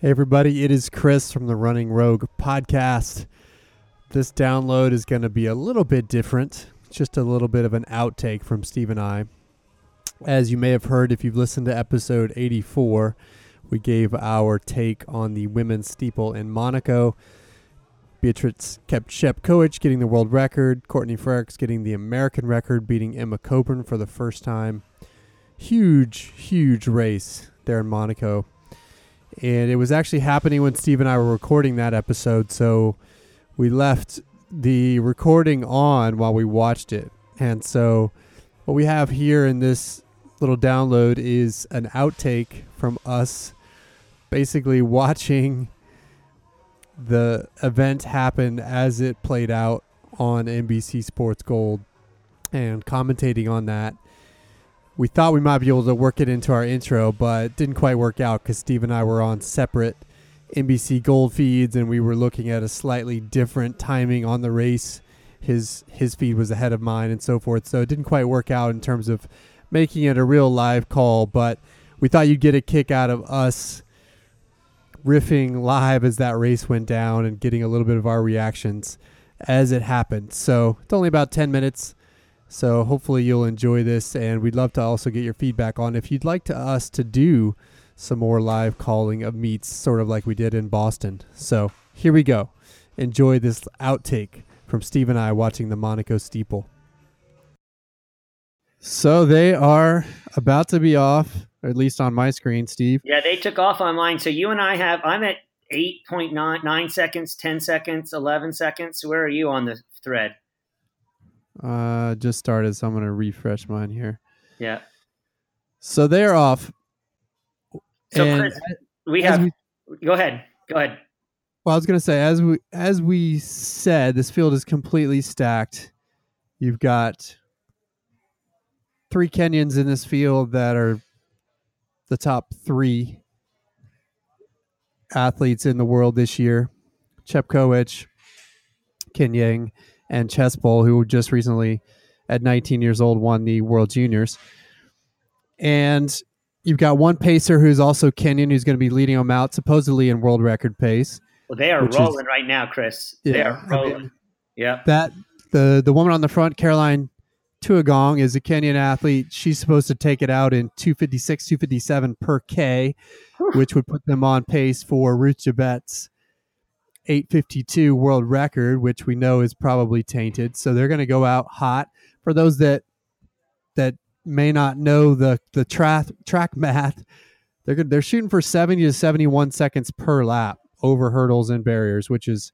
Hey, everybody, it is Chris from the Running Rogue podcast. This download is going to be a little bit different, just a little bit of an outtake from Steve and I. As you may have heard, if you've listened to episode 84, we gave our take on the women's steeple in Monaco. Beatrice Chepkoech getting the world record, Courtney Frerichs getting the American record, beating Emma Coburn for the first time. Huge, huge race there in Monaco and it was actually happening when Steve and I were recording that episode. So we left the recording on while we watched it, and so what we have here in this little download is an outtake from us, basically watching the event happen as it played out on NBC Sports Gold and commentating on that we thought we might be able to work it into our intro, but it didn't quite work out because Steve and I were on separate NBC Gold feeds, and we were looking at a slightly different timing on the race. His his feed was ahead of mine, and so forth. So it didn't quite work out in terms of making it a real live call. But we thought you'd get a kick out of us riffing live as that race went down and getting a little bit of our reactions as it happened. So it's only about ten minutes. So hopefully you'll enjoy this, and we'd love to also get your feedback on if you'd like to us to do some more live calling of meets, sort of like we did in Boston. So here we go. Enjoy this outtake from Steve and I watching the Monaco steeple. So they are about to be off, or at least on my screen, Steve. Yeah, they took off on mine. So you and I have, I'm at 8.9 9 seconds, 10 seconds, 11 seconds. Where are you on the thread? Uh, just started, so I'm going to refresh mine here. Yeah. So they're off. So and Chris, we have. We, go ahead. Go ahead. Well, I was going to say, as we as we said, this field is completely stacked. You've got three Kenyans in this field that are the top three athletes in the world this year. Chepkoech, Kiyeng, and Chespol, who just recently, at 19 years old, won the World Juniors. And you've got one pacer who's also Kenyan, who's going to be leading them out, supposedly in world record pace. Well, they are rolling is, right now, Chris. Yeah, they are rolling. I mean, yeah. That the the woman on the front, Caroline Tuigong, is a Kenyan athlete. She's supposed to take it out in 256, 257 per K, which would put them on pace for Ruth Jebet's 852 world record, which we know is probably tainted. So they're going to go out hot. For those that that may not know the the track track math, they're they're shooting for 70 to 71 seconds per lap over hurdles and barriers, which is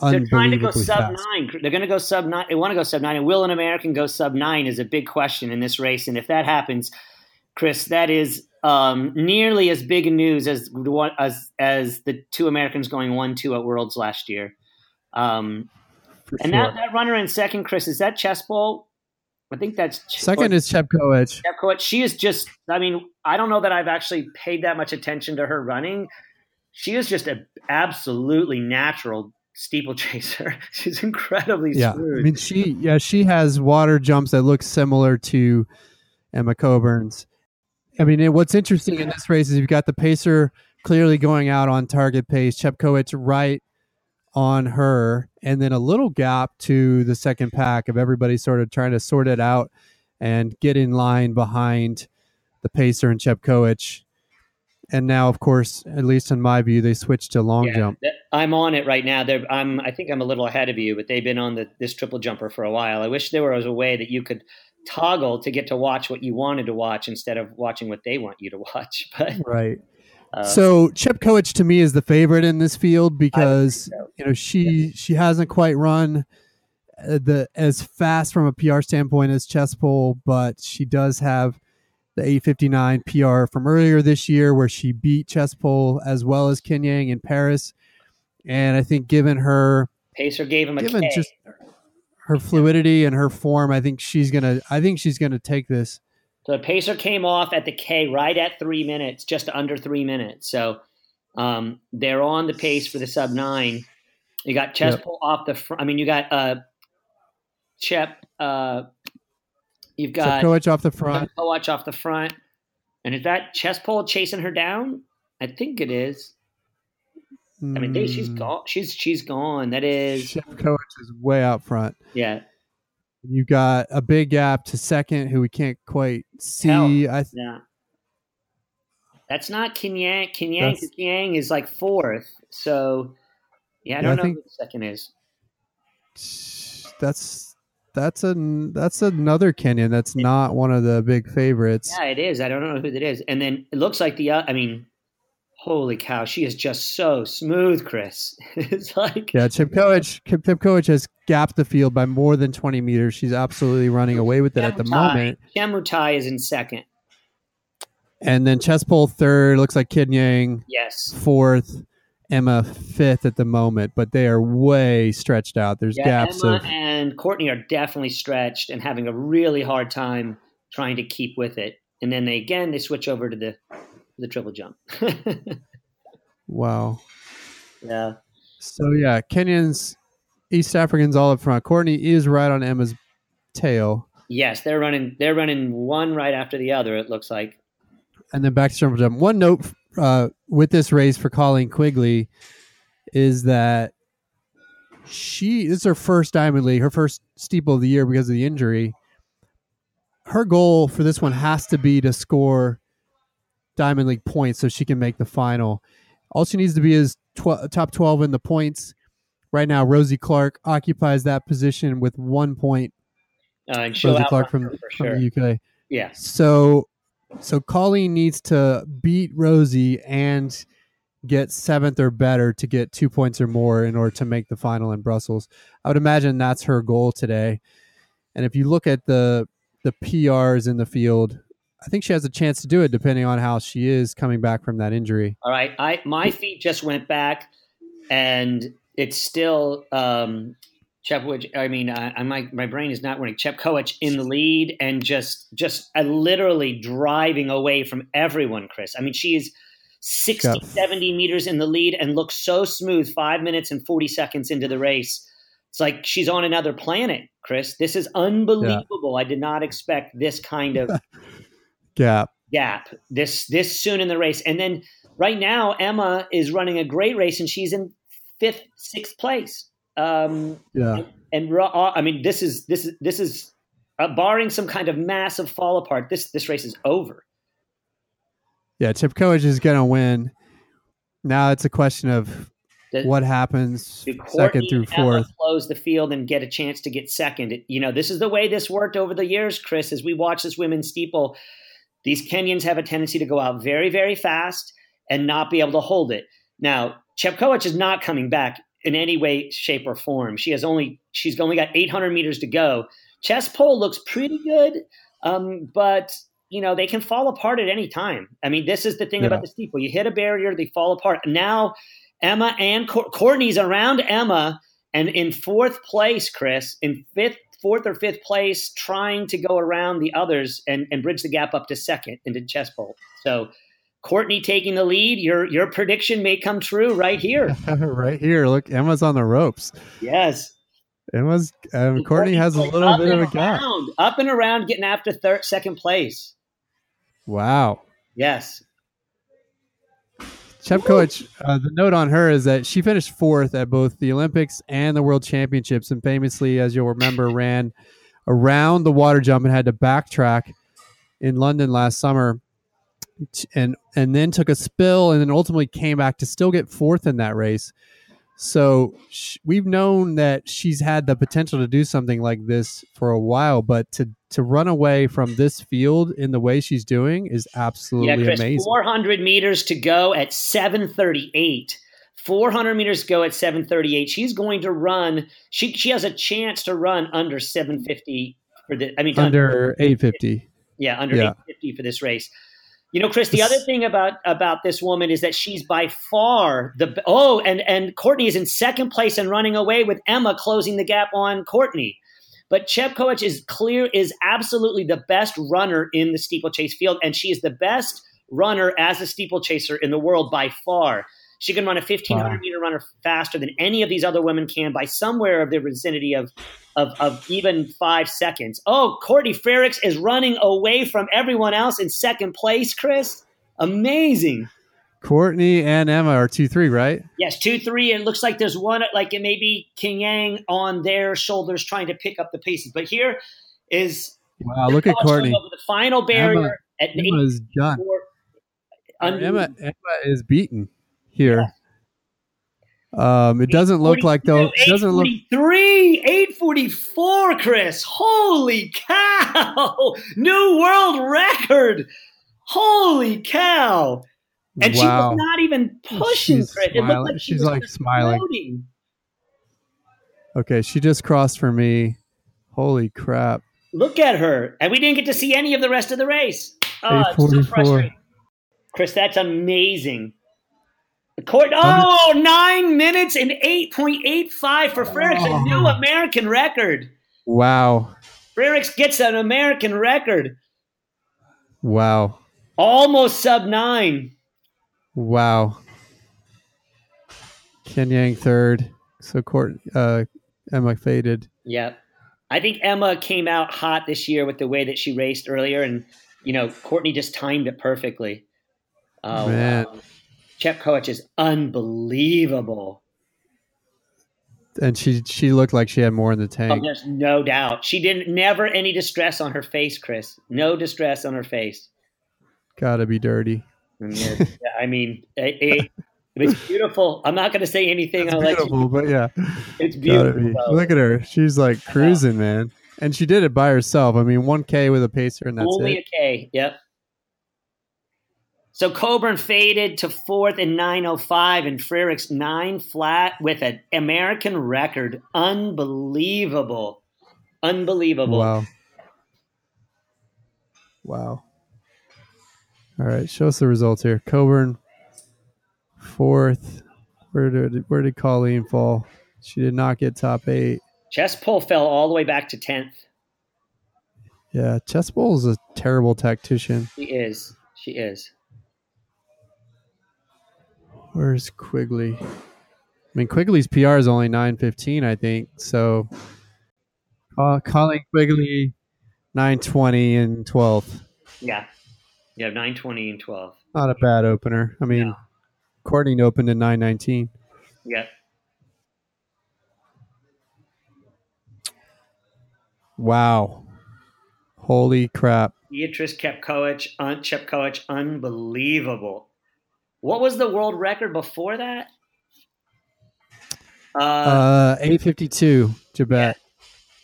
they're trying to go sub fast. nine. They're going to go sub nine. They want to go sub nine. And will an American go sub nine is a big question in this race. And if that happens, Chris, that is um, nearly as big a news as as as the two Americans going one two at Worlds last year. Um, and sure. that, that runner in second, Chris, is that Chespol? I think that's second is Chepkoech. Chepkoech. She is just. I mean, I don't know that I've actually paid that much attention to her running. She is just an absolutely natural steeplechaser. She's incredibly yeah. smooth. I mean, she yeah she has water jumps that look similar to Emma Coburn's. I mean, what's interesting in this race is you've got the pacer clearly going out on target pace, Chepkoech right on her, and then a little gap to the second pack of everybody sort of trying to sort it out and get in line behind the pacer and Chepkoech. And now, of course, at least in my view, they switched to long yeah, jump. I'm on it right now. They're, I'm, I think I'm a little ahead of you, but they've been on the, this triple jumper for a while. I wish there was a way that you could toggle to get to watch what you wanted to watch instead of watching what they want you to watch. But right. Uh, so Chepkoech to me is the favorite in this field because so. you know she yeah. she hasn't quite run uh, the as fast from a PR standpoint as Chespol, but she does have the 859 PR from earlier this year where she beat Chespol as well as Kiyeng in Paris. And I think given her Pacer gave him a given K. just her fluidity and her form, I think she's gonna. I think she's gonna take this. So the pacer came off at the K right at three minutes, just under three minutes. So um, they're on the pace for the sub nine. You got Chespol yep. off the front. I mean, you got uh, Chep. Uh, you've got Coach off the front. Coach off the front. And is that Chespol chasing her down? I think it is. I mean, they, she's Mm, gone. She's she's gone. That is, Chepkoech is way out front. yeah, You got a big gap to second, who we can't quite see. Hell. I th- yeah. That's not Kiyeng. Kiyeng, That's- Kiyeng is like fourth. So, yeah, I Yeah, don't I know think- who the second is. that's that's a that's another Kenyan. That's not one of the big favorites. Yeah, it is. I don't know who that is. And then it looks like the. Uh, I mean, holy cow, she is just so smooth, Chris. it's like Yeah, Chepkoech Chip Chepkoech has gapped the field by more than 20 meters. She's absolutely running away with it at the Chemutai. moment. Chemutai is in second. And then Chespol third. Looks like Kiyeng Yes. fourth. Emma fifth at the moment, but they are way stretched out. There's Yeah, gaps Emma of and Courtney are definitely stretched and having a really hard time trying to keep with it. And then they again they switch over to the the triple jump. wow. yeah. So yeah, Kenyans, East Africans all up front. Courtney is right on Emma's tail, Yes, they're running they're running one right after the other, it looks like. and then back to triple jump. One note uh, with this race for Colleen Quigley is that she this is her first Diamond League, her first steeple of the year because of the injury. Her goal for this one has to be to score Diamond League points so she can make the final. All she needs to be is tw- top 12 in the points. Right now, Rosie Clarke occupies that position with one point. Uh, and Rosie Clarke from, from sure. the UK. yeah. So, so Colleen needs to beat Rosie and get seventh or better to get two points or more in order to make the final in Brussels. I would imagine that's her goal today. And if you look at the the PRs in the field, I think she has a chance to do it depending on how she is coming back from that injury. All right. I my feet just went back and it's still um Chepwich, I mean, I, I my my brain is not running. Chepkoech in the lead and just just uh, literally driving away from everyone. Chris, I mean, she is 60, Got- 70 meters in the lead and looks so smooth. Five minutes and forty seconds into the race, it's like she's on another planet. Chris, this is unbelievable. I did not expect this kind of Gap. gap this this soon in the race. And then right now, Emma is running a great race and she's in fifth, sixth place. Um, Yeah. and Ro- uh, I mean, this is this is this is uh, barring some kind of massive fall apart. This this race is over. Yeah. Chepkoech is going to win. Now it's a question of The- what happens second through fourth. close the field and get a chance to get second. You know, this is the way this worked over the years, Chris. As we watch this women's steeple, these Kenyans have a tendency to go out very, very fast and not be able to hold it. Now, Chepkoech is not coming back in any way, shape, or form. She has only she's only got 800 meters to go. Chespol looks pretty good, um, but you know they can fall apart at any time. I mean, this is the thing Yeah. about the steeple: you hit a barrier, they fall apart. Now, Emma and Cour- Courtney's around Emma, and in fourth place, Chris, in fifth, fourth or fifth place, trying to go around the others and, and bridge the gap up to second into Chespol. So. Courtney taking the lead. Your your prediction may come true right here. right here. Look, Emma's on the ropes. Yes. Emma's um, Courtney has a little bit of a gap. around, up and around, getting after third, second place. Wow. Yes. Chep uh, the note on her is that she finished fourth at both the Olympics and the World Championships, and famously, as you'll remember, ran around the water jump and had to backtrack in London last summer, and and then took a spill, and then ultimately came back to still get fourth in that race. So sh- we've known that she's had the potential to do something like this for a while, but to to run away from this field in the way she's doing is absolutely yeah, Chris. amazing. 400 meters to go at 738. 400 meters to go at 738. She's going to run. She she has a chance to run under 750 for the. I mean, Under 850. Yeah, under Yeah. 850 for this race. You know, Chris, the other thing about about this woman is that she's by far the oh, and and Courtney is in second place and running away with Emma closing the gap on Courtney. But Chepkoech is clear is absolutely the best runner in the steeplechase field, and she is the best runner as a steeplechaser in the world by far. She can run a 1500 Wow. meter runner faster than any of these other women can by somewhere of the vicinity of of, of even five seconds. Oh, Courtney Frerichs is running away from everyone else in second place, Chris. Amazing. Courtney and Emma are two three, right? Yes, two three. It looks like there's one like it may be Kiyeng on their shoulders trying to pick up the pieces. But here is wow. Look at Courtney. Over the final barrier Emma, at Emma is done. Emma Emma is beaten here. Um, it doesn't look like though. It doesn't look three eight forty four. Chris, holy cow! New world record. Holy cow! And wow. she was not even pushing She's Chris. It looked like she She's like smiling. Floating. Okay, she just crossed for me. Holy crap! Look at her, and we didn't get to see any of the rest of the race. Oh, it's so frustrating. Chris, that's amazing. Court, oh, nine minutes and 8.85 for Frerichs, oh. a new American record. Wow. Frerichs gets an American record. Wow. Almost sub nine. Wow. Kiyeng third. So Court uh, Emma faded. Yeah. I think Emma came out hot this year with the way that she raced earlier and you know, Courtney just timed it perfectly. Oh Man. Wow. Chepkoech is unbelievable. And she she looked like she had more in the tank. Oh, there's no doubt. She didn't never any distress on her face, Chris. No distress on her face. Gotta be dirty. I mean, it, it, it's beautiful. I'm not going to say anything. It's beautiful, but yeah, it's beautiful. Look at her. She's like cruising, man. And she did it by herself. I mean, 1K with a pacer, and that's Only it. a K. Yep. So Coburn faded to fourth in 905 and Frerichs nine flat with an American record. Unbelievable. Unbelievable. Wow. Wow. All right, show us the results here. Coburn fourth. Where did where did Colleen fall? She did not get top eight. Chess fell all the way back to tenth. Yeah, Chess is a terrible tactician. She is. She is. Where's Quigley? I mean, Quigley's PR is only nine fifteen, I think. So, uh, Colleen Quigley nine twenty and twelfth. Yeah, yeah, nine twenty and twelve. Not a bad opener. I mean, Courtney opened in nine nineteen. Yeah. Wow. Holy crap. Beatrice Chepkoech, un- Chepkoech, unbelievable. What was the world record before that? Uh, uh 852, Jebet.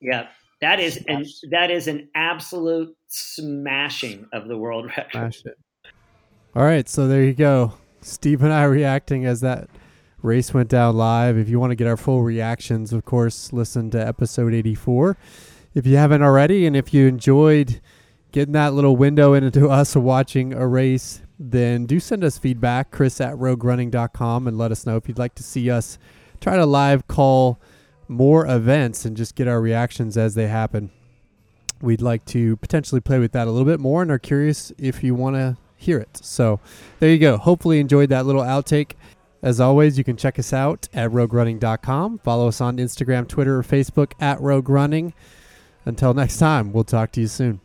Yeah. yeah. That is an that is an absolute smashing of the world record. All right, so there you go. Steve and I reacting as that race went down live. If you want to get our full reactions, of course, listen to episode 84. If you haven't already, and if you enjoyed getting that little window into us watching a race, then do send us feedback, chris at roguerunning.com, and let us know if you'd like to see us try to live call more events and just get our reactions as they happen. We'd like to potentially play with that a little bit more and are curious if you want to hear it. So there you go. Hopefully, enjoyed that little outtake. As always, you can check us out at roguerunning.com. Follow us on Instagram, Twitter, or Facebook at Rogue Running. Until next time, we'll talk to you soon.